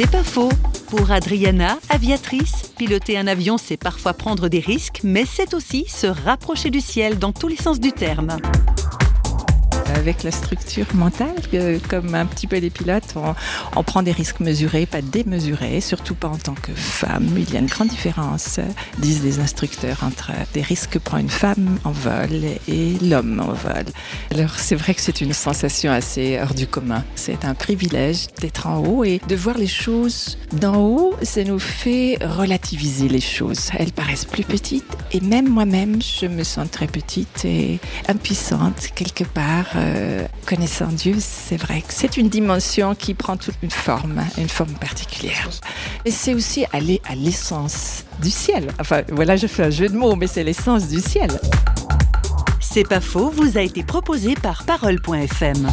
C'est pas faux. Pour Adriana, aviatrice, piloter un avion, c'est parfois prendre des risques, mais c'est aussi se rapprocher du ciel dans tous les sens du terme avec la structure mentale, comme un petit peu les pilotes, on, prend des risques mesurés, pas démesurés, surtout pas en tant que femme. Il y a une grande différence, disent les instructeurs, entre des risques que prend une femme en vol et l'homme en vol. Alors c'est vrai que c'est une sensation assez hors du commun. C'est un privilège d'être en haut et de voir les choses d'en haut, ça nous fait relativiser les choses. Elles paraissent plus petites et même moi-même, je me sens très petite et impuissante quelque part euh, connaissant Dieu, c'est vrai que c'est une dimension qui prend toute une forme, une forme particulière. Et c'est aussi aller à l'essence du ciel. Enfin, voilà, je fais un jeu de mots, mais c'est l'essence du ciel. C'est pas faux, vous a été proposé par parole.fm.